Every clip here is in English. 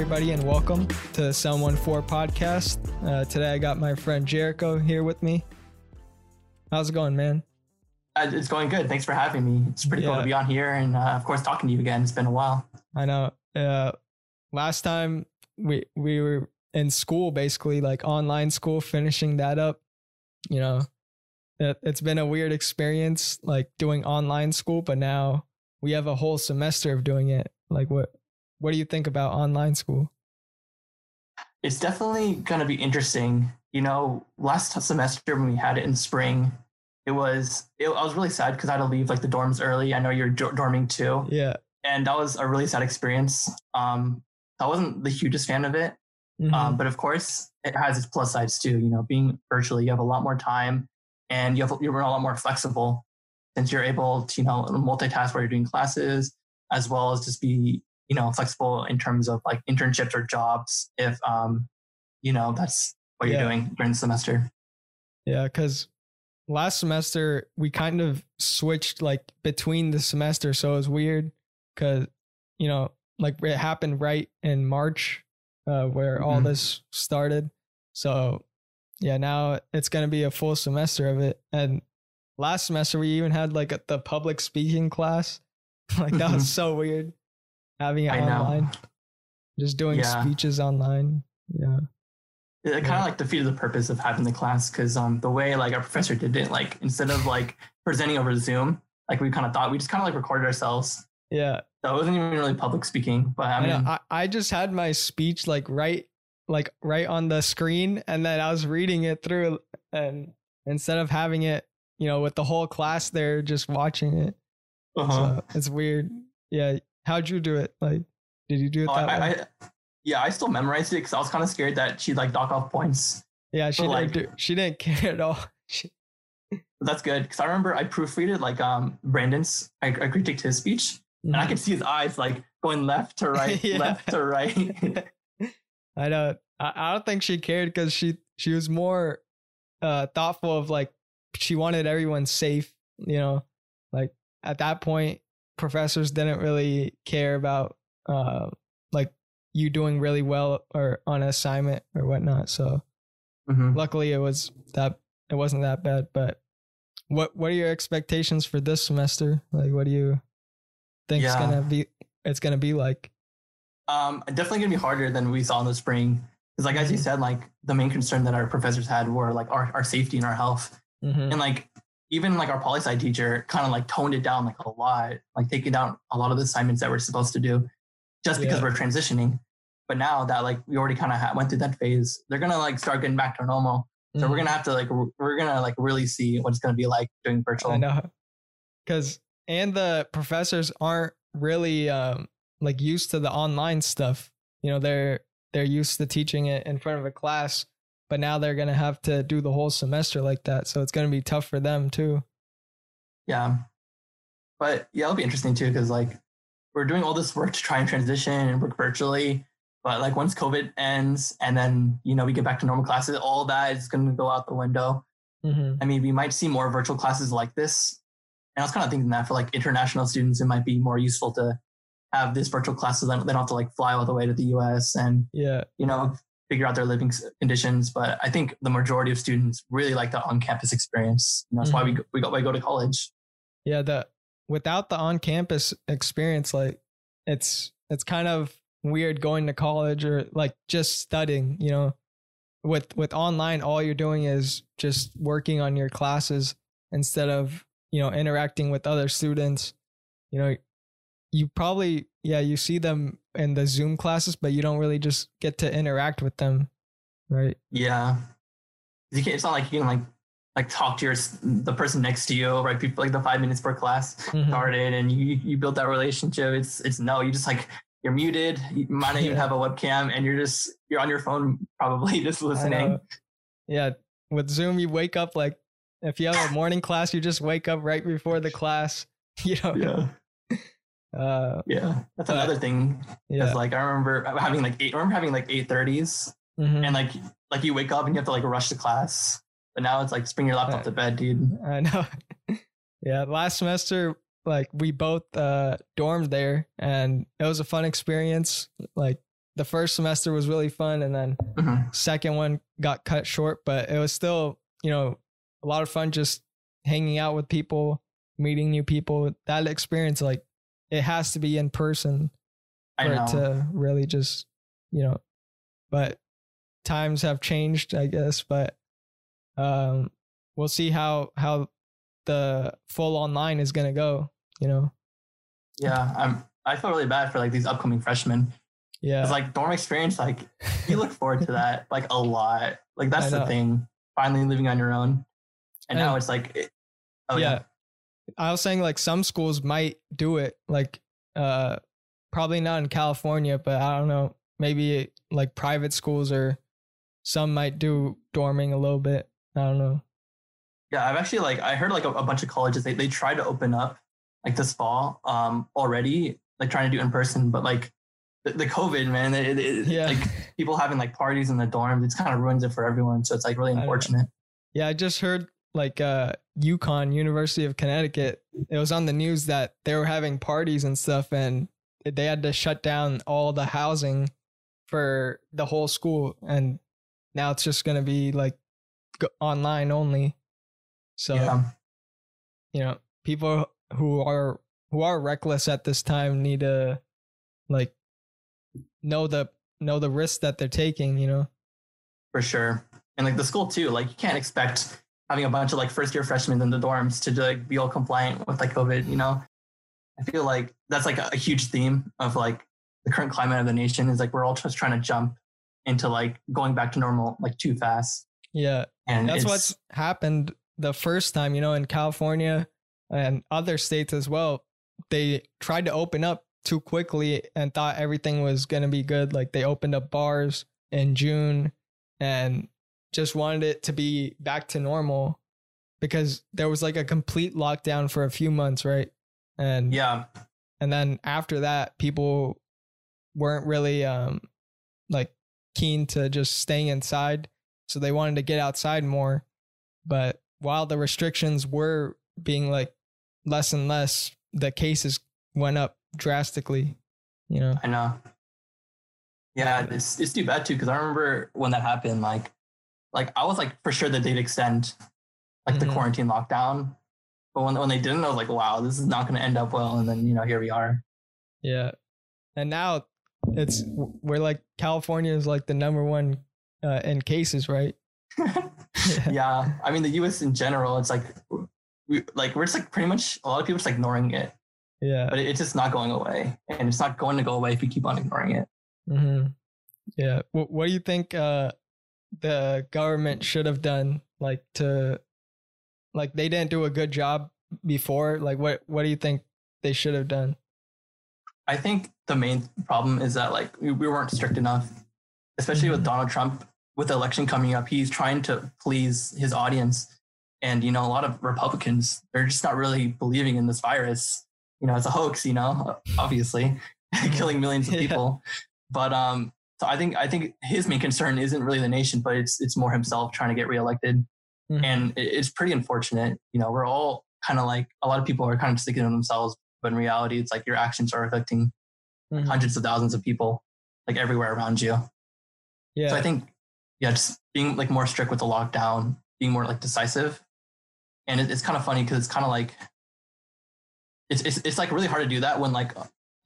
everybody, and welcome to the 714 podcast. Uh, today I got my friend Jericho here with me. How's it going, man? Uh, it's going good. Thanks for having me. It's pretty cool to be on here and, uh, of course, talking to you again. It's been a while. I know. Uh, last time we we were in school, basically like online school, finishing that up. You know, it, it's been a weird experience, like doing online school, but now we have a whole semester of doing it. Like, what what do you think about online school? It's definitely going to be interesting. You know, last semester when we had it in spring, it was, it, I was really sad because I had to leave like the dorms early. I know you're dor- dorming too. Yeah. And that was a really sad experience. Um, I wasn't the hugest fan of it. Mhm. Um, but of course, it has its plus sides too. You know, being virtually, you have a lot more time and you have, you're a lot more flexible since you're able to, you know, multitask while you're doing classes, as well as just be, you know, flexible in terms of like internships or jobs if, um, you know, that's what you're doing during the semester. Yeah, because last semester we kind of switched like between the semester, so it was weird because you know like it happened right in March uh, where all Mhm. this started. So yeah, now it's gonna be a full semester of it. And last semester we even had like a, the public speaking class. like that was so weird having it I know. online, just doing Yeah. speeches online. Yeah. It kind Yeah. of like defeated the purpose of having the class because um, the way like our professor did it, like instead of like presenting over Zoom, like we kind of thought we just kind of like recorded ourselves. Yeah. So it wasn't even really public speaking, but I I, mean, know, I, I just had my speech like right like right on the screen and then I was reading it through and instead of having it, you know, with the whole class there just watching it. uh-huh. So it's weird. Yeah. How'd you do it? Like did you do it Oh, that way? I, I, yeah, I still memorized it because I was kind of scared that she'd like dock off points. yeah, she but, didn't like- do, she didn't care at all. She, that's good because I remember I proofreaded like um Brandon's. I, I critiqued his speech, and I could see his eyes like going left to right, Mm-hmm. Yeah. left to right. I know. I, I don't think she cared because she she was more uh thoughtful of like she wanted everyone safe. You know, like at that point, professors didn't really care about uh like you doing really well or on an assignment or whatnot. So Mhm. luckily, it was that it wasn't that bad. But what what are your expectations for this semester? Like, what do you think it's gonna be? It's gonna be like. Um, definitely gonna be harder than we saw in the spring because, like as you Mhm. said, like the main concern that our professors had were like our, our safety and our health, Mhm. and like even like our poli sci teacher kind of like toned it down like a lot, like taking down a lot of the assignments that we're supposed to do, just because Yeah. we're transitioning. But now that like we already kind of ha- went through that phase, they're gonna like start getting back to normal. So Mhm. we're gonna have to like r- we're gonna like really see what it's gonna be like doing virtual. I know. Cause and the professors aren't really um like used to the online stuff. You know, they're they're used to teaching it in front of a class, but now they're gonna have to do the whole semester like that. So it's gonna be tough for them too. Yeah, but yeah, it'll be interesting too because like we're doing all this work to try and transition and work virtually. But like once COVID ends and then you know we get back to normal classes, all that is gonna go out the window. Mm-hmm. I mean, we might see more virtual classes like this. And I was kind of thinking that for like international students, it might be more useful to have this virtual classes. Don't they don't have to like fly all the way to the US and, Yeah. you know, figure out their living conditions. But I think the majority of students really like the on campus experience. You know, that's why we, mm-hmm. go- we, go, we go to college. Yeah. The without the on campus experience, like it's it's kind of weird going to college or like just studying, you know. With with online, all you're doing is just working on your classes instead of, you know, interacting with other students. You know, you probably yeah, you see them in the Zoom classes, but you don't really just get to interact with them. Right. Yeah. You can't, it's not like you can like like talk to your the person next to you, right? People like the five minutes per class Mhm. started and you you build that relationship. It's it's no, you just like you're muted. You might not even have a webcam, and you're just you're on your phone probably just listening. Yeah, with Zoom, you wake up like if you have a morning class, you just wake up right before the class. You know. Yeah, Uh, yeah. That's another thing. yeah. Like I remember having like eight. I remember having like eight thirties, Mhm. and like like you wake up and you have to like rush to class. But now it's like just bring your laptop Uh, to bed, dude. I know. yeah, last semester, like we both uh dormed there, and it was a fun experience. Like the first semester was really fun, and then Mhm. second one got cut short, but it was still, you know, a lot of fun just hanging out with people, meeting new people. That experience, like, it has to be in person I for know. it to really just, you know, but times have changed, I guess. But um, we'll see how how the full online is gonna go. You know, yeah, I'm. I feel really bad for like these upcoming freshmen. yeah, It's like dorm experience. Like you look forward to that like a lot. Like that's the thing. Finally living on your own, and now it's like, it, oh yeah. yeah, I was saying like some schools might do it, like uh, probably not in California, but I don't know, maybe like private schools or some might do dorming a little bit. I don't know. yeah. I've actually like I heard like a, a bunch of colleges they they tried to open up like this fall um already like trying to do in person, but like the, the COVID man, it, it, Yeah. like people having like parties in the dorms, it's kind of ruins it for everyone. So it's like really unfortunate. Yeah, I just heard like uh UConn, University of Connecticut, it was on the news that they were having parties and stuff and they had to shut down all the housing for the whole school and now it's just going to be like online only. So, yeah. you know, people who are who are reckless at this time need to like know the know the risk that they're taking, you know. for sure. And like the school too, like you can't expect having a bunch of like first year freshmen in the dorms to like be all compliant with like COVID, you know? I feel like that's like a, huge theme of like the current climate of the nation is like we're all just trying to jump into like going back to normal like too fast. Yeah. And That's what's happened the first time, you know, in California and other states as well. They tried to open up too quickly and thought everything was going to be good. Like they opened up bars in June and just wanted it to be back to normal because there was like a complete lockdown for a few months, right? And yeah, and then after that people weren't really um like keen to just staying inside so they wanted to get outside more but while the restrictions were being like less and less the cases went up drastically you know I know. Yeah, it's it's too bad too because I remember when that happened, like, like I was like for sure that they'd extend like the Mhm. quarantine lockdown, but when when they didn't, I was like, wow, this is not going to end up well. And then you know here we are. yeah and now it's we're like california is like the number one uh, in cases right yeah, I mean the U.S. in general, it's like we like we're just like pretty much a lot of people just ignoring it, yeah but it, it's just not going away, and it's not going to go away if you keep on ignoring it. hmm Yeah. What, what do you think uh, the government should have done? Like to, like they didn't do a good job before. Like what what do you think they should have done? I think the main problem is that like we, we weren't strict enough, especially Mhm. with Donald Trump. With the election coming up, he's trying to please his audience, and you know a lot of Republicans they're just not really believing in this virus. You know, it's a hoax. You know, obviously, killing millions of Yeah. people. But um, so I think I think his main concern isn't really the nation, but it's it's more himself trying to get reelected, Mhm. and it, it's pretty unfortunate. You know, we're all kind of like a lot of people are kind of sticking to themselves, but in reality, it's like your actions are affecting Mhm. hundreds of thousands of people like everywhere around you. Yeah. So I think, yeah, just being like more strict with the lockdown, being more like decisive. And it, it's kind of funny because it's kind of like, it's, it's, it's like really hard to do that when like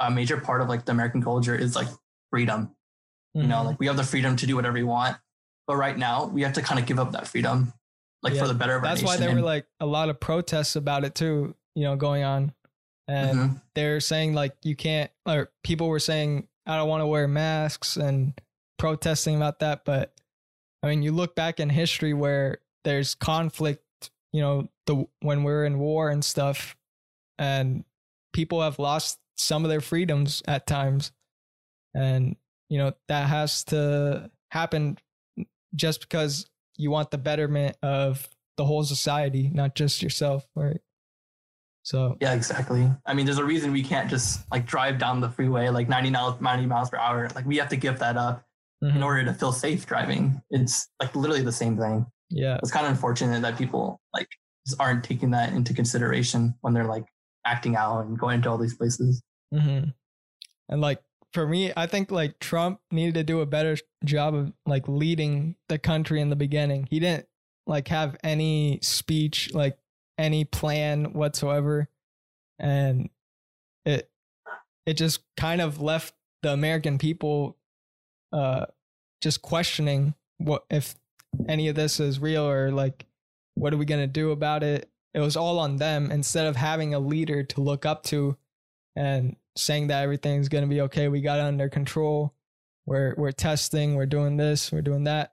a major part of like the American culture is like freedom. You know, Mhm. like we have the freedom to do whatever we want. But right now we have to kind of give up that freedom, like Yeah, for the better of our that's why there were like a lot of protests about it too. You know, going on, and Mhm. they're saying like you can't, or people were saying I don't want to wear masks and protesting about that. But I mean, you look back in history where there's conflict. You know, the when we're in war and stuff, and people have lost some of their freedoms at times, and you know that has to happen just because you want the betterment of the whole society, not just yourself, right? So Yeah, exactly. I mean, there's a reason we can't just like drive down the freeway like 90 miles, 90 miles per hour. Like we have to give that up in mhm, order to feel safe driving. It's like literally the same thing. yeah, It's kind of unfortunate that people like just aren't taking that into consideration when they're like acting out and going to all these places. hmm and like for me, I think like Trump needed to do a better job of like leading the country in the beginning. He didn't like have any speech, like any plan whatsoever. And it it just kind of left the American people uh just questioning what if any of this is real or like what are we going to do about it? It was all on them instead of having a leader to look up to and saying that everything's going to be okay. We got it under control. We're we're testing, we're doing this, we're doing that.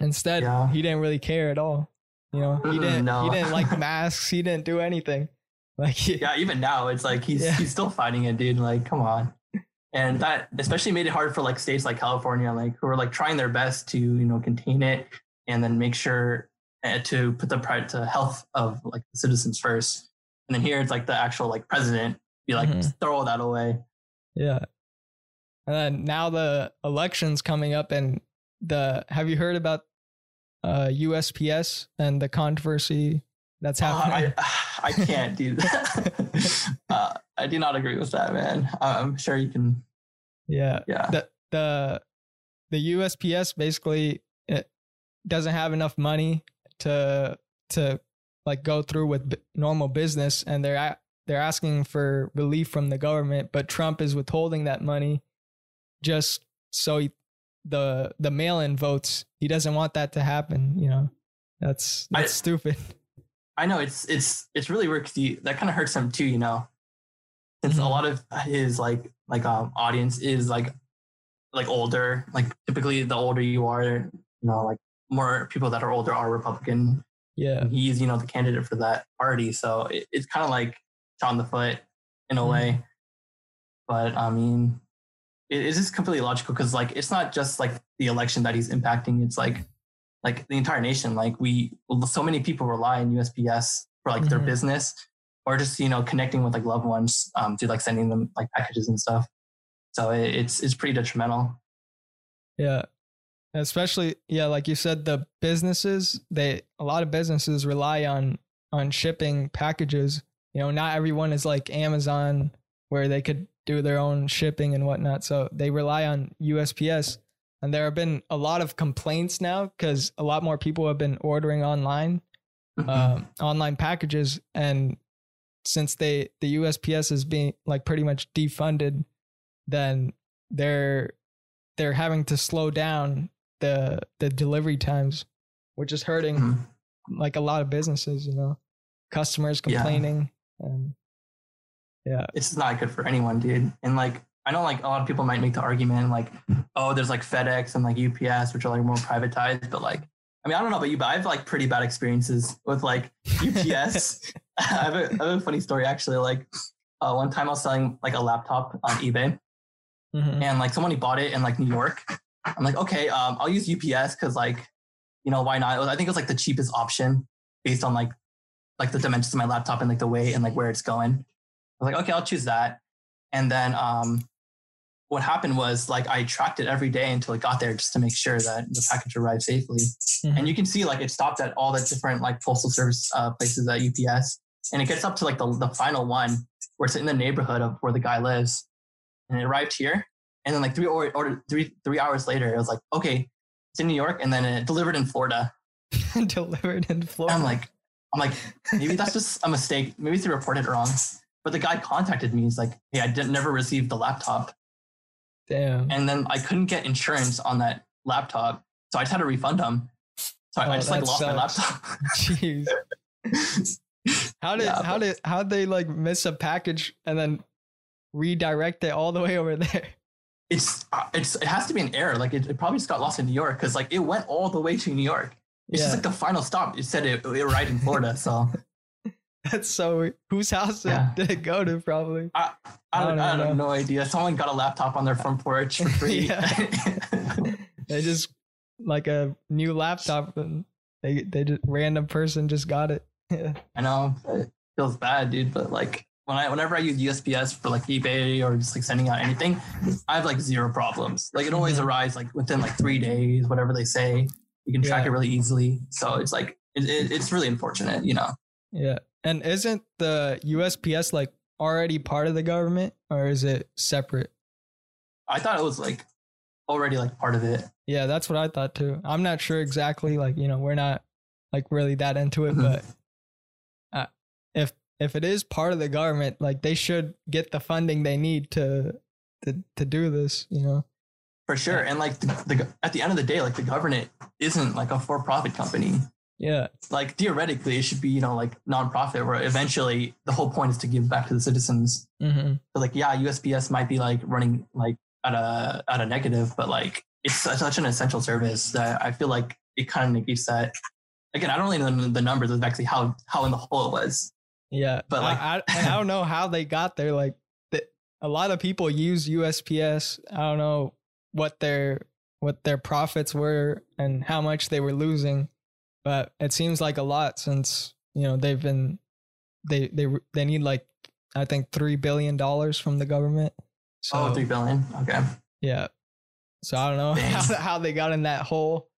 Instead, Yeah. he didn't really care at all. You know, he didn't no. he didn't like masks, he didn't do anything. Like yeah, even now it's like he's Yeah. he's still fighting it, dude. Like, come on. And that especially made it hard for like states like California, like who are like trying their best to you know contain it and then make sure uh, to put the pride to health of like the citizens first. And then here it's like the actual like president be like Mhm. throw all that away. Yeah. And then now the elections coming up and the have you heard about uh USPS and the controversy that's Uh, happening? I I can't, dude. uh, I do not agree with that, man. I'm sure you can. yeah. Yeah. The the the USPS basically it doesn't have enough money to to like go through with b- normal business and they're they're asking for relief from the government but Trump is withholding that money just so he, the the mail-in votes he doesn't want that to happen you know that's I- that's stupid I know it's it's it's really weird because that kind of hurts him too, you know, since a Mhm. lot of his like like um audience is like like older. Like typically, the older you are, you know, like more people that are older are Republican. yeah he's you know the candidate for that party, so it, it's kind of like in the foot in a Mhm. way. But I mean, it is just completely logical because like it's not just like the election that he's impacting. It's like like the entire nation. Like we, so many people rely on USPS for like their Mhm. business or just you know connecting with like loved ones um, to like sending them like packages and stuff. So it, it's it's pretty detrimental. Yeah. Especially yeah, like you said the businesses, they a lot of businesses rely on on shipping packages. You know, not everyone is like Amazon where they could do their own shipping and whatnot. So they rely on USPS. And there have been a lot of complaints now because a lot more people have been ordering online, Mm-hmm. um, online packages. And since they the USPS is being like pretty much defunded, then they're they're having to slow down the the delivery times, which is hurting Mhm. like a lot of businesses. You know, customers Yeah. Complaining and yeah, it's not good for anyone, dude. And like, I know like a lot of people might make the argument like, oh, there's like FedEx and like UPS, which are like more privatized, but like, I mean, I don't know about you, but I have like pretty bad experiences with like UPS. I, have a, I have a funny story actually. Like, uh, one time I was selling like a laptop on eBay, Mhm. and like someone bought it in like New York. I'm like, okay, um, I'll use UPS because like, you know, why not? Was- I think it was like the cheapest option based on like, like the dimensions of my laptop and like the weight and like where it's going. I was like, okay, I'll choose that. And then um, what happened was like I tracked it every day until it got there just to make sure that the package arrived safely. Mhm. And you can see like it stopped at all the different like postal service uh, places at UPS, and it gets up to like the the final one where it's in the neighborhood of where the guy lives, and it arrived here. And then like three or, or three three hours later, it was like okay, it's in New York, and then it delivered in Florida. delivered in Florida. I'm like, I'm like, maybe that's just a mistake. Maybe they reported wrong. But the guy contacted me. He's like, hey, I didn't never received the laptop, Damn. and then I couldn't get insurance on that laptop, so I just had to refund him. So I, I Oh, just like lost my laptop. Jeez. How did Yeah, how but- did how they like miss a package and then redirect it all the way over there? it's uh, it's it has to be an error. Like it, it probably just got lost in New York because like it went all the way to New York. It's Yeah. just like the final stop. You said it, it arrived in Florida. So That's so. Whose house did- Yeah. did it go to? Probably. I, I I, don't, don't I, have know. no idea. Someone got a laptop on their front porch for free. They just like a new laptop and they they just random person just got it. Yeah. I know it feels bad, dude. But like when I whenever I use USPS for like eBay or just like sending out anything, I have like zero problems. Like it always Mhm. arrives like within like three days, whatever they say. You can track Yeah. it really easily. So it's like it, it, it's really unfortunate, you know. Yeah. And isn't the USPS like already part of the government or is it separate? I thought it was like already like part of it. Yeah, that's what I thought too. I'm not sure exactly. Like you know, we're not like really that into it, Mhm. but uh, if if it is part of the government, like they should get the funding they need to to to do this. You know. For sure. And like the, the at the end of the day, like the government isn't like a for-profit company. Yeah. Like theoretically, it should be you know like nonprofit, where eventually the whole point is to give back to the citizens. hmm So like yeah, USPS might be like running like at a at a negative, but like it's such, such an essential service that I feel like it kind of negates that. Again, I don't really know the numbers of actually how how in the hole it was. Yeah, But, like- I, I, I don't know how they got there. Like, a lot of people use USPS. I don't know what their what their profits were and how much they were losing, but it seems like a lot since you know they've been they they they need like I think three billion dollars from the government. So oh, three billion. Okay. yeah, so I don't know how, how they got in that hole,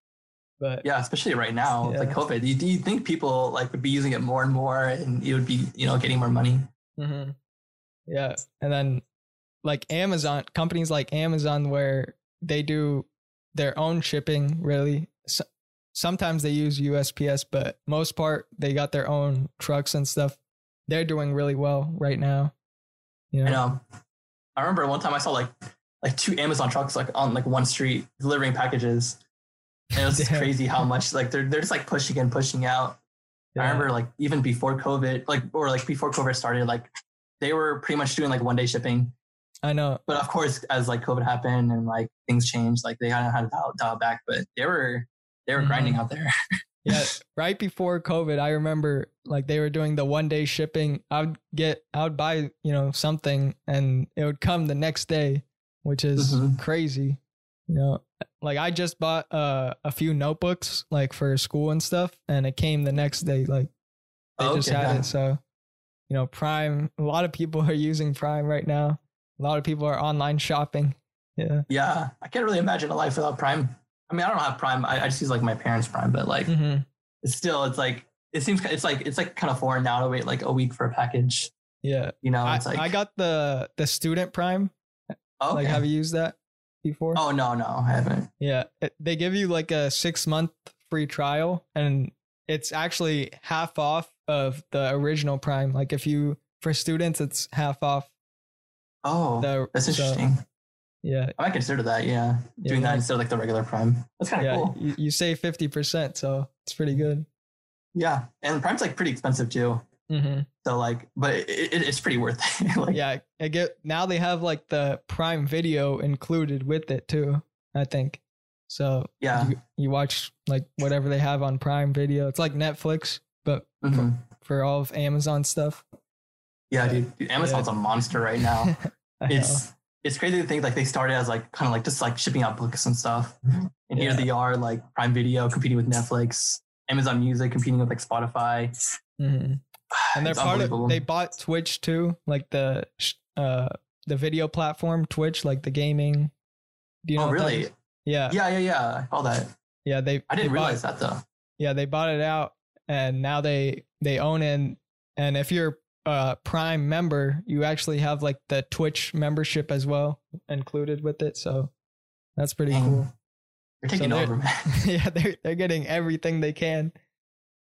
but Yeah, especially right now, with like COVID. Do you, do you think people like would be using it more and more, and it would be you know getting more money? hmm Yeah, and then like Amazon companies like Amazon where they do their own shipping. Really, S- sometimes they use USPS, but most part they got their own trucks and stuff. They're doing really well right now. You I know. I remember one time I saw like like two Amazon trucks like on like one street delivering packages. And it was just crazy how much like they're they're just like pushing and pushing out. I remember like even before COVID, like or like before COVID started, like they were pretty much doing like one day shipping. I know. But of course, as like COVID happened and like things changed, like they kind of had to dial, dial back. But they were they were Mhm. grinding out there. Yeah, right before COVID, I remember like they were doing the one day shipping. I would get, I would buy, you know, something and it would come the next day, which is Mhm. crazy. You know, like I just bought uh, a few notebooks like for school and stuff, and it came the next day. Like they Oh, just had yeah. it. So, you know, Prime, a lot of people are using Prime right now. A lot of people are online shopping. Yeah. yeah, I can't really imagine a life without Prime. I mean, I don't have Prime. I, I just use like my parents' Prime, but like hmm it's still it's like it seems it's like it's like kind of foreign now to wait like a week for a package. Yeah. You know, I, like I got the the student Prime. oh, Like, have you used that before? oh no no I haven't. Yeah, it, they give you like a six month free trial, and it's actually half off of the original Prime. Like if you for students, it's half off. Oh, The that's so, interesting. yeah, I might consider that. Yeah, Yeah, doing that like- instead of like the regular Prime. That's kind of yeah, cool. you, you save fifty percent, so it's pretty good. Yeah, and Prime's like pretty expensive too. hmm So like, but it, it, it's pretty worth it. like, Yeah, I get now they have like the Prime Video included with it too. I think so. yeah. you, you watch like whatever they have on Prime Video. It's like Netflix, but mhm. for all of Amazon stuff. Yeah, Yeah. dude, dude, Amazon's a monster right now. I know. it's it's crazy to think like they started as like kind of like just like shipping out books and stuff, and here they are like Prime Video competing with Netflix, Amazon Music competing with like Spotify. Mhm. and they're part of they bought twitch too like the uh the video platform twitch like the gaming do you know oh really? yeah yeah Yeah, yeah, yeah. All that. Yeah, they I didn't they realize bought, that though. yeah they bought it out and now they they own it and, and if you're a prime member you actually have like the twitch membership as well included with it so that's pretty Dang. cool You're taking they're- over, man. yeah they're, they're getting everything they can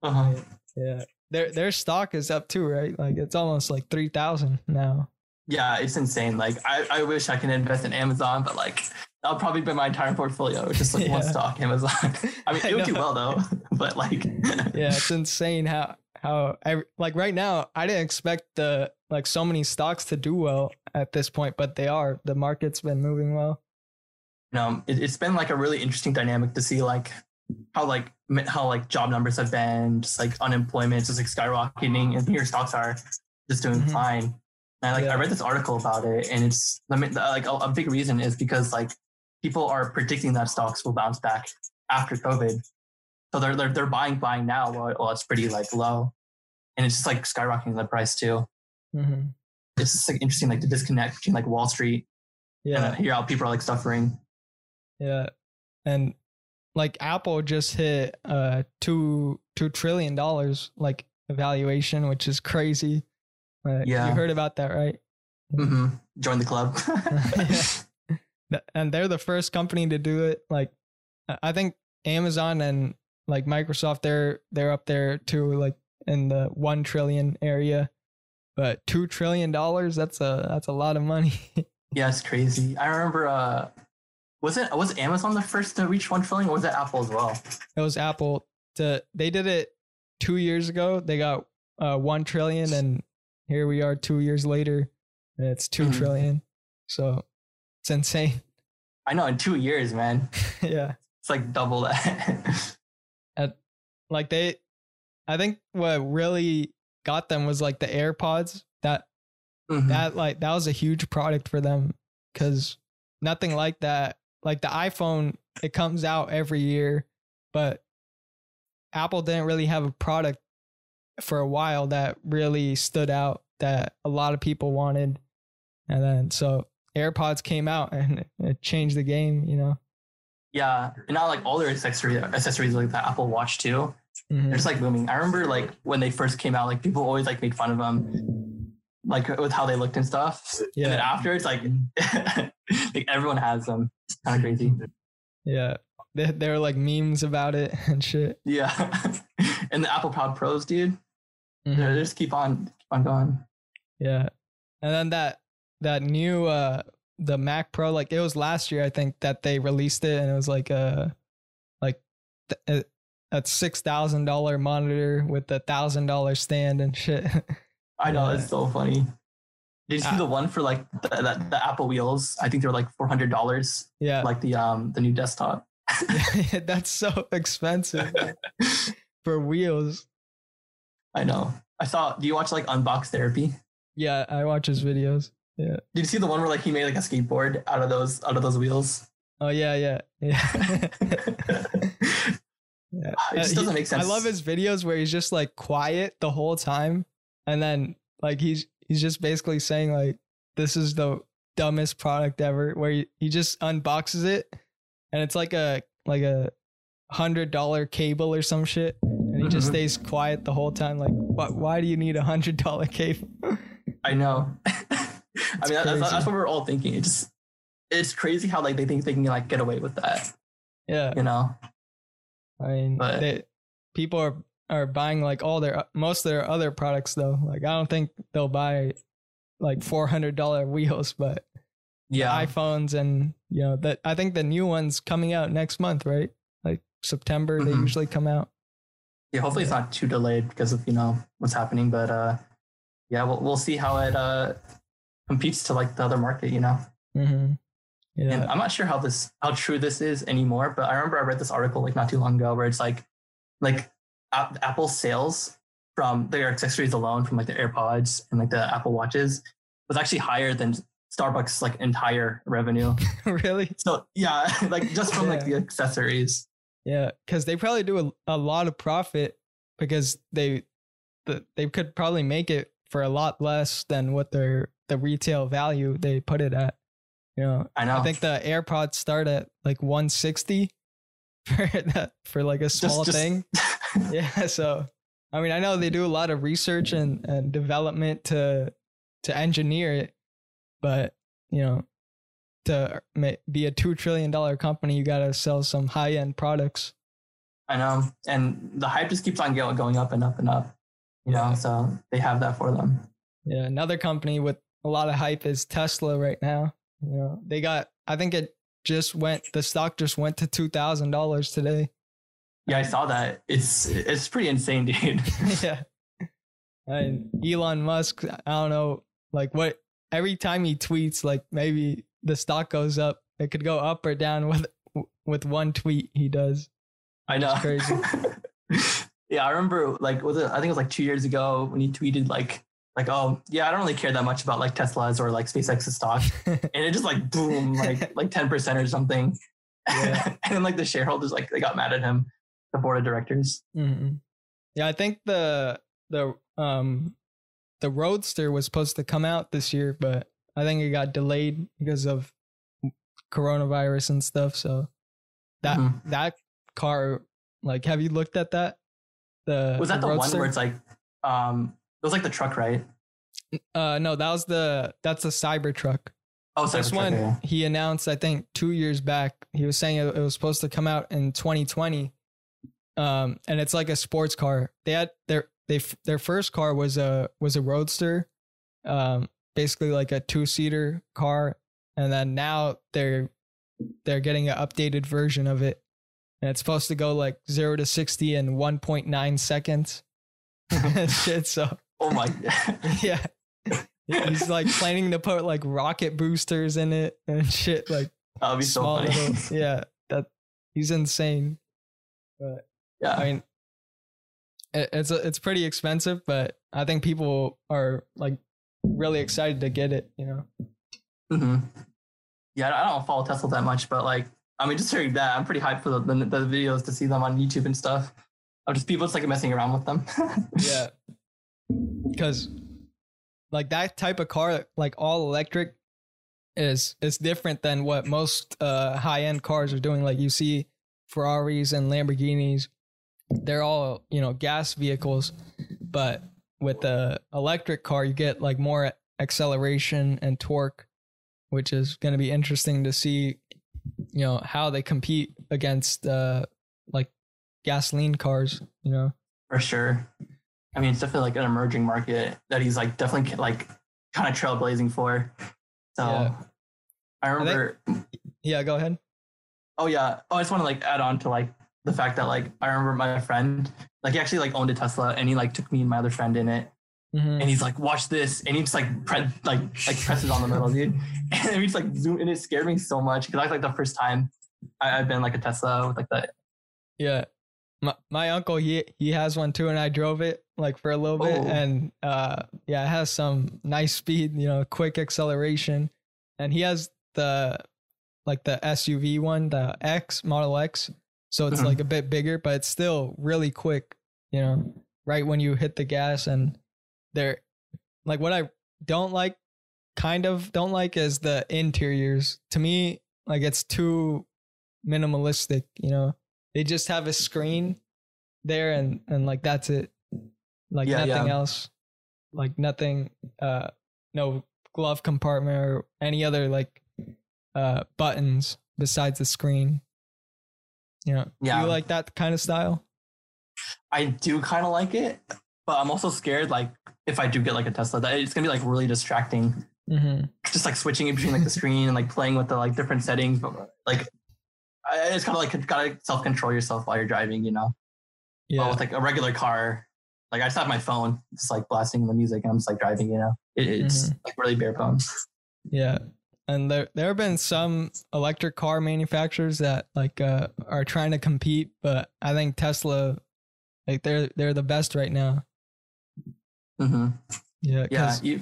Uh-huh. yeah their their stock is up too right like it's almost like 3000 now Yeah, it's insane. Like I, I wish I can invest in Amazon, but like that'll probably be my entire portfolio, just like one stock, Amazon. I mean, it would do well though, but like yeah it's insane how how every, like right now i didn't expect the like so many stocks to do well at this point but they are the market's been moving well you know, it, it's been like a really interesting dynamic to see like how like how like job numbers have been, just like unemployment just like skyrocketing, and here stocks are just doing Mhm. fine. And I like Yeah. I read this article about it, and it's I like a, a big reason is because like people are predicting that stocks will bounce back after COVID, so they're they're they're buying buying now while, while it's pretty like low, and it's just like skyrocketing the price too. mm-hmm. It's just like interesting like the disconnect between like Wall Street yeah and here how people are like suffering. yeah and like apple just hit uh two two trillion dollars like evaluation which is crazy uh, Yeah. you heard about that right Mm-hmm. Join the club. Yeah. and they're the first company to do it. Like, I think Amazon and like Microsoft, they're they're up there too, like in the one trillion area. But two trillion dollars, that's a that's a lot of money. Yeah, it's crazy. I remember. Uh, was it was Amazon the first to reach one trillion, or was it Apple as well? it was Apple. To they did it two years ago. They got uh, one trillion, and here we are two years later, and it's two Mhm. trillion. So it's insane. I know in two years, man. yeah. It's like double that. like they i think what really got them was like the airpods that Mhm. that like that was a huge product for them because nothing like that like the iphone it comes out every year but apple didn't really have a product for a while that really stood out that a lot of people wanted and then so airpods came out and it, it changed the game you know yeah, and now like all their accessories, accessories like the Apple Watch too. Mhm. They're just like booming. I remember like when they first came out, like people always like made fun of them, like with how they looked and stuff. Yeah. And then after, it's like like everyone has them. It's kind of crazy. yeah they, they were like memes about it and shit Yeah. and the Apple Pod Pros, dude, Mhm. they just keep on keep on going. Yeah. And then that that new uh the Mac Pro like it was last year I think that they released it and it was like a like th- a, a $6,000 monitor with a $1,000 stand and shit. I know it's so funny. Did you see Ah. the one for like the, the, the Apple wheels? I think they were like four hundred dollars, yeah. like the um the new desktop. That's so expensive for wheels. I know. I saw. Do you watch like Unbox Therapy? Yeah, I watch his videos. Yeah. Did you see the one where like he made like a skateboard out of those out of those wheels? Oh yeah, yeah. Yeah. it Yeah. just Uh, doesn't he- make sense. I love his videos where he's just like quiet the whole time, and then like he's he's just basically saying like this is the dumbest product ever. Where he, he just unboxes it, and it's like a like a hundred dollar cable or some shit, and he just Mhm. stays quiet the whole time. Like, what? Why do you need a hundred dollar cable? I know. I mean, that's, that's what we're all thinking. It just it's crazy how like they think they can like get away with that. yeah, You know? I mean, But- they, people are are buying like all their most of their other products though. Like, I don't think they'll buy like four hundred dollar wheels, but Yeah. iPhones and you know that I think the new one's coming out next month, right? Like September they Mhm. usually come out. yeah. Hopefully, it's not too delayed because of you know what's happening. But uh, yeah, we'll we'll see how it uh competes to like the other market. You know. Mm-hmm. And I'm not sure how this how true this is anymore, but I remember I read this article like not too long ago where it's like like A- Apple sales from their accessories alone from like the AirPods and like the Apple Watches was actually higher than Starbucks like entire revenue. really? So yeah, like just from like the accessories. Yeah, because they probably do a, a lot of profit because they the, they could probably make it for a lot less than what their the retail value they put it at. You know, I know. I think the AirPods start at like 160 for that for like a small just- thing. yeah so i mean i know they do a lot of research and, and development to to engineer it but you know to be a two trillion dollar company you got to sell some high end products I know, and the hype just keeps on going up and up and up. You know, so they have that for them. yeah another company with a lot of hype is tesla right now you know they got i think it just went the stock just went to two thousand dollars today Yeah, I saw that. It's it's pretty insane, dude. yeah. And Elon Musk, I don't know, like what every time he tweets, like maybe the stock goes up. It could go up or down with with one tweet he does. I know. It's crazy. yeah, I remember like was it I think it was like two years ago when he tweeted like like oh yeah I don't really care that much about like Tesla's or like SpaceX's stock and it just like boom like like ten percent or something. Yeah. and then like the shareholders like they got mad at him, the board of directors. Mhm. Yeah, I think the the um the Roadster was supposed to come out this year, but I think it got delayed because of coronavirus and stuff. So that Mhm. that car, like, have you looked at that? The Was that the, one where it's like um it was like the truck right? Uh, no, that was the that's the Cybertruck. Oh, this Cybertruck, one yeah. he announced i think two years back he was saying it, it was supposed to come out in 2020 um and it's like a sports car they had their they their first car was a was a roadster um basically like a two-seater car and then now they're they're getting an updated version of it and it's supposed to go like 0 to 60 in 1.9 seconds shit so Oh my. god. yeah. He's like planning to put like rocket boosters in it and shit like that would be so funny. little yeah that he's insane But yeah. i mean it, it's a, it's pretty expensive but i think people are like really excited to get it you know hmm Yeah, I don't follow Tesla that much, but like, I mean, just hearing that, I'm pretty hyped for the, the, the videos to see them on YouTube and stuff. Of just people just like messing around with them. yeah because like that type of car like all electric is is different than what most uh high end cars are doing like you see ferraris and lamborghinis they're all you know gas vehicles but with the electric car you get like more acceleration and torque which is going to be interesting to see you know how they compete against uh like gasoline cars you know for sure. I mean, it's definitely like an emerging market that he's like definitely like kind of trailblazing for. So Yeah. I remember. yeah go ahead oh yeah. Oh, I just want to like add on to like the fact that like I remember my friend like he actually like owned a Tesla and he like took me and my other friend in it Mhm. and he's like, watch this, and he just like pre- like like presses on the middle, dude, and we just like zoom, and it scared me so much because that's like the first time I, I've been like a Tesla with like the Yeah. My my uncle he he has one too and I drove it like for a little bit Oh. and uh yeah, it has some nice speed, you know, quick acceleration. And he has the like the SUV one, the X Model X. So it's Mhm. like a bit bigger, but it's still really quick, you know, right when you hit the gas and they're like what I don't like kind of don't like is the interiors. To me, like it's too minimalistic, you know. They just have a screen there and and like that's it. Like Yeah, nothing yeah. else. Like nothing uh no glove compartment or any other like uh buttons besides the screen. You know, do Yeah. you like that kind of style? I do kind of like it, but I'm also scared like if I do get like a Tesla that it's gonna be like really distracting. Mm-hmm. Just like switching in between like the screen and like playing with the like different settings, but like it's kind of like gotta self control yourself while you're driving, you know. But Yeah. with like a regular car, like I just have my phone just like blasting the music and I'm just like driving, you know. It, it's Mm-hmm. like really bare bones. Yeah. And there there have been some electric car manufacturers that like uh are trying to compete, but I think Tesla like they're they're the best right now. hmm Yeah, Yeah, you,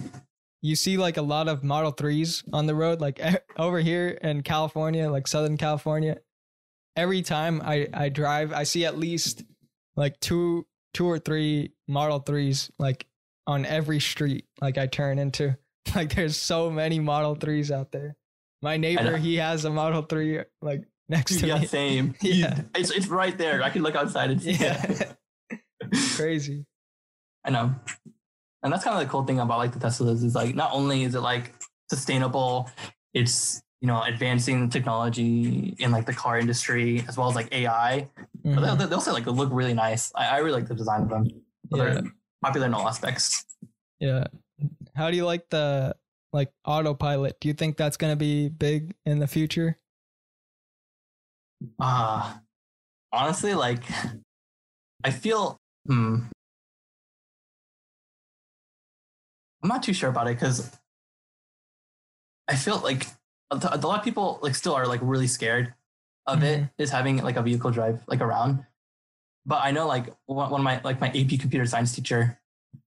you see like a lot of Model 3s on the road like over here in California, like Southern California. Every time I I drive, I see at least like two two or three Model 3s like on every street like I turn into. Like there's so many Model 3s out there. My neighbor, he has a Model 3 like next to yeah, me. same. Yeah. it's it's right there. I can look outside and see Yeah. it. Crazy. I know. And that's kind of the cool thing about like the Teslas is like not only is it like sustainable, it's you know advancing technology in like the car industry as well as like AI. But Mhm. they, they also like they look really nice. I, I really like the design of them. Yeah. They're popular in all aspects. Yeah. How do you like the like autopilot? Do you think that's gonna be big in the future? Uh honestly, like I feel hmm. I'm not too sure about it because I feel like a lot of people like still are like really scared of it is having like a vehicle drive like around. But I know like one of my like my AP computer science teacher,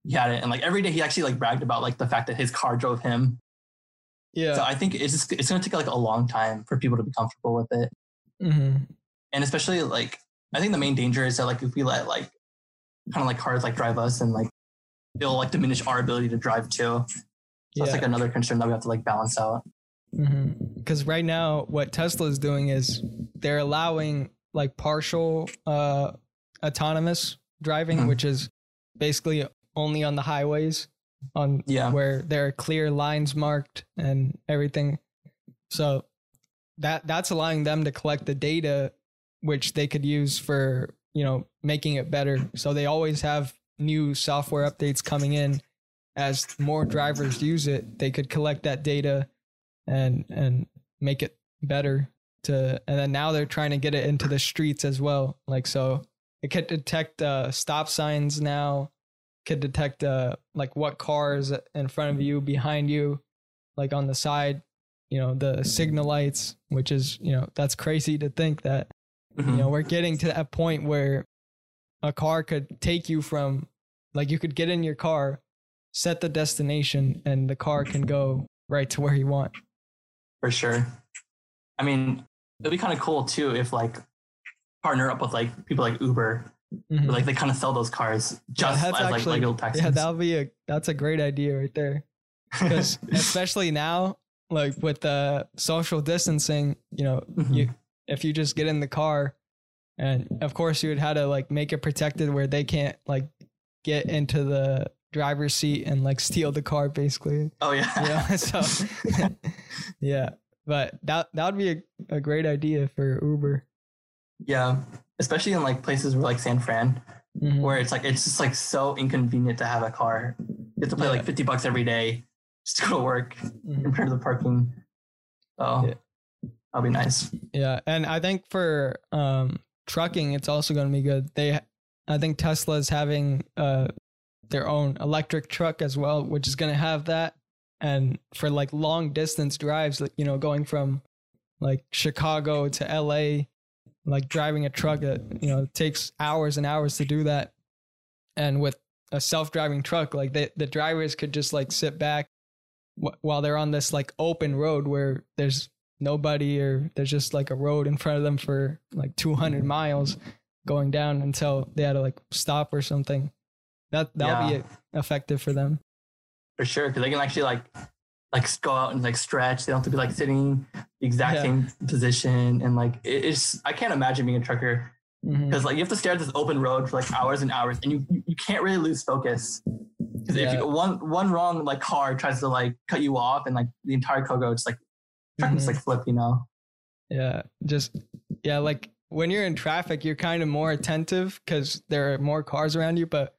he had it, and like every day he actually like bragged about like the fact that his car drove him. Yeah. So I think it's just it's gonna take like a long time for people to be comfortable with it. hmm and especially like I think the main danger is that like if we let like kind of like cars like drive us and like it'll like diminish our ability to drive too. So Yeah. that's like another concern that we have to like balance out. Because right now, what Tesla is doing is they're allowing like partial uh, autonomous driving, Mhm. which is basically only on the highways, on Yeah. where there are clear lines marked and everything. So that that's allowing them to collect the data which they could use for, you know, making it better. So they always have new software updates coming in as more drivers use it, they could collect that data and and make it better to and then now they're trying to get it into the streets as well. Like so it could detect uh, stop signs now, could detect uh, like what cars in front of you, behind you, like on the side, you know, the signal lights, which is, you know, that's crazy to think that you know, we're getting to that point where a car could take you from like you could get in your car, set the destination, and the car can go right to where you want. For sure. I mean, it'd be kind of cool too if like partner up with like people like Uber, Mhm. like they kind of sell those cars just that's as like actually- regular taxis. yeah, that'll be a that's a great idea right there. Because especially now, like with the social distancing, you know, Mhm. you if you just get in the car, and of course you would have to like make it protected where they can't like get into the driver's seat and like steal the car basically. oh yeah. yeah. so yeah but that that would be a, a great idea for uber yeah, especially in like places where like San Fran, Mhm. where it's like it's just like so inconvenient to have a car. You have to pay Yeah. like fifty bucks every day just to go to work Mhm. compared to the parking. So Yeah. that'll be nice. yeah and i think for um trucking it's also going to be good they i think tesla's having uh their own electric truck as well which is going to have that. And for like long distance drives like you know going from like chicago to la like driving a truck it you know takes hours and hours to do that. And with a self-driving truck like the, the drivers could just like sit back wh- while they're on this like open road where there's nobody or there's just like a road in front of them for like 200 miles going down until they had to like stop or something that that'll Yeah. be effective for them for sure because they can actually like like go out and like stretch. They don't have to be like sitting the exact Yeah. same position and like it- it's. I can't imagine being a trucker because like you have to stare at this open road for like hours and hours, and you you, you can't really lose focus. Because if Yeah. you, one one wrong like car tries to like cut you off, and like the entire car goes like truck can just Mhm. like flip, you know. Yeah, just yeah, like when you're in traffic, you're kind of more attentive because there are more cars around you. But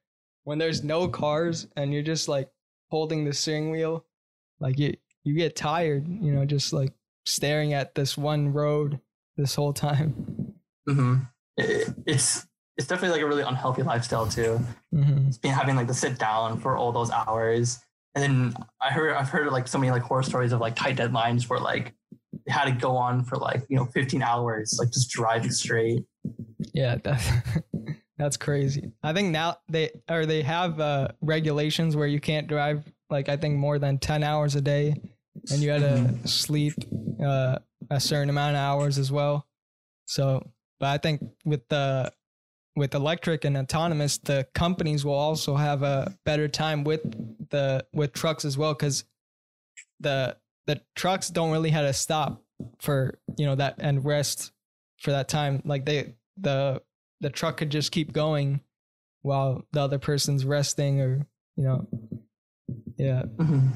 when there's no cars and you're just like holding the steering wheel, like you you get tired, you know, just like staring at this one road this whole time. hmm It, it's it's definitely like a really unhealthy lifestyle too. hmm being having like to sit down for all those hours. And then I heard I've heard like so many like horror stories of like tight deadlines where like they had to go on for like you know 15 hours like just driving straight. Yeah, that's that's crazy. I think now they or they have uh, regulations where you can't drive like I think more than ten hours a day, and you had to sleep uh, a certain amount of hours as well. So, but I think with the with electric and autonomous, the companies will also have a better time with the with trucks as well because the the trucks don't really have to stop for you know that and rest for that time. Like they the the truck could just keep going while the other person's resting or you know yeah Mhm.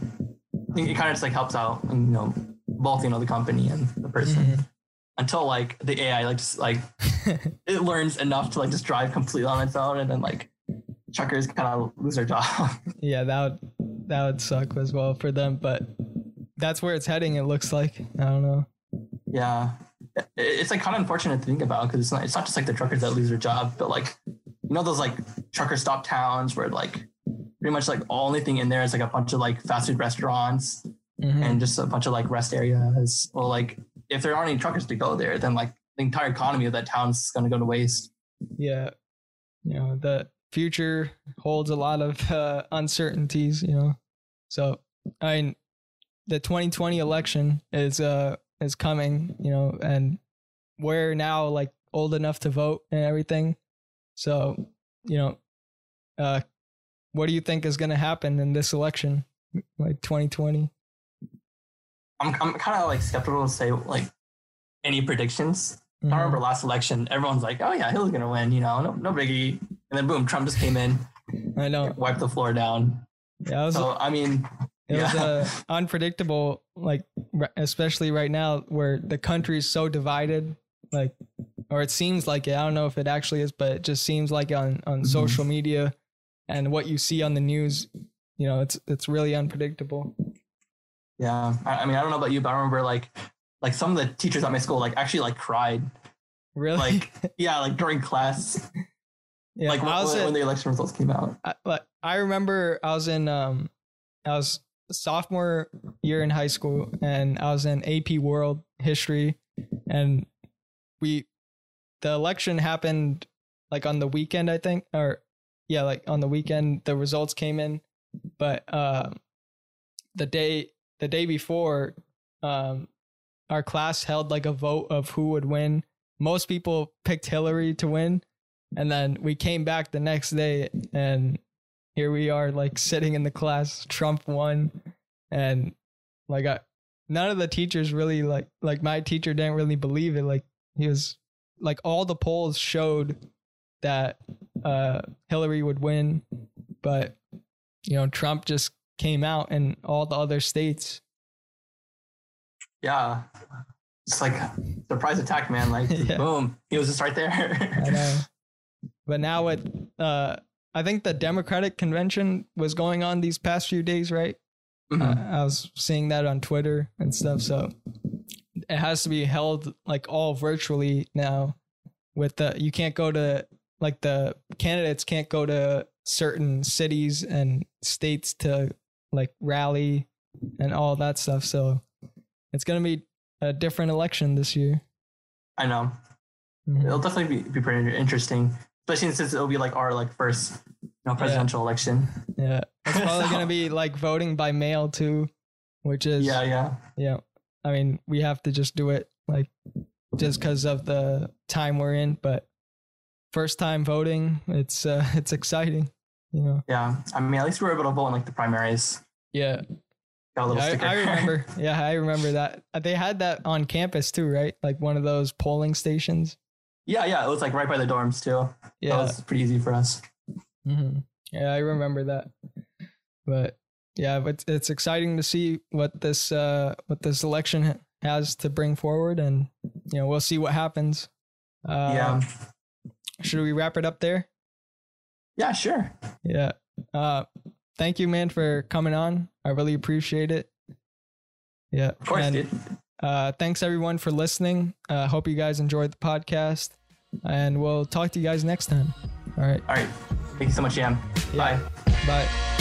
I think it kind of just like helps out you know both you know the company and the person Mhm. until like the AI like just like it learns enough to like just drive completely on its own and then like truckers kind of lose their job. yeah that would that would suck as well for them but that's where it's heading it looks like i don't know Yeah, it's like kind of unfortunate to think about because it's not it's not just like the truckers that lose their job, but like you know those like trucker stop towns where like pretty much like all only thing in there is like a bunch of like fast food restaurants Mhm. and just a bunch of like rest areas. Well, like if there aren't any truckers to go there, then like the entire economy of that town's gonna go to waste. yeah you know the future holds a lot of uh, uncertainties you know so i mean the 2020 election is uh is coming you know and we're now like old enough to vote and everything so you know uh what do you think is going to happen in this election like 2020 I'm I'm kind of like skeptical to say like any predictions. Mhm. I remember last election, everyone's like, "Oh yeah, Hillary's gonna win," you know, no, no biggie. And then boom, Trump just came in, i know wiped the floor down. yeah i was So I mean, It was uh, unpredictable, like especially right now where the country is so divided, like, or it seems like it. I don't know if it actually is, but it just seems like on on Mhm. social media and what you see on the news, you know, it's it's really unpredictable. Yeah, I, I mean, I don't know about you, but I remember like like some of the teachers at my school like actually like cried, Really, like yeah, like during class, yeah. like when, when, in- when the election results came out. I, like I remember I was in um I was sophomore year in high school and I was in AP World History and we the election happened like on the weekend I think or yeah like on the weekend the results came in but um the day the day before um our class held like a vote of who would win. Most people picked Hillary to win and then we came back the next day and here we are like sitting in the class trump won and like I, none of the teachers really like like my teacher didn't really believe it like he was like all the polls showed that uh hillary would win but you know trump just came out in all the other states Yeah, it's like surprise attack, man. Like Yeah. boom, he was just right I there. know. But now with uh I think the Democratic convention was going on these past few days, right? Mhm. Uh, I was seeing that on Twitter and stuff. So it has to be held like all virtually now. With the you can't go to like the candidates can't go to certain cities and states to like rally and all that stuff. So it's gonna be a different election this year. I know Mhm. it'll definitely be, be pretty interesting, especially since it'll be like our like first you know presidential election. Yeah, it's probably So- gonna be like voting by mail too, which is Yeah, yeah, yeah. I mean, we have to just do it like just because of the time we're in. But first time voting, it's uh, it's exciting, you know. yeah. I mean, at least we were able to vote in like the primaries. Yeah, Got a little I, sticker. I remember. Yeah, I remember that. They had that on campus too, right? Like one of those polling stations. Yeah, yeah. It was like right by the dorms too. That Yeah, was pretty easy for us. hmm Yeah, I remember that. But yeah, but it's exciting to see what this uh what this election has to bring forward, and you know we'll see what happens. Uh, yeah, Should we wrap it up there? yeah, sure. Yeah. Uh, thank you, man, for coming on. I really appreciate it. Yeah. Of course, and, dude. Uh, thanks everyone for listening. Uh, hope you guys enjoyed the podcast, and we'll talk to you guys next time. All right. All right. Thank you so much, Jam. Yeah. Bye. Bye.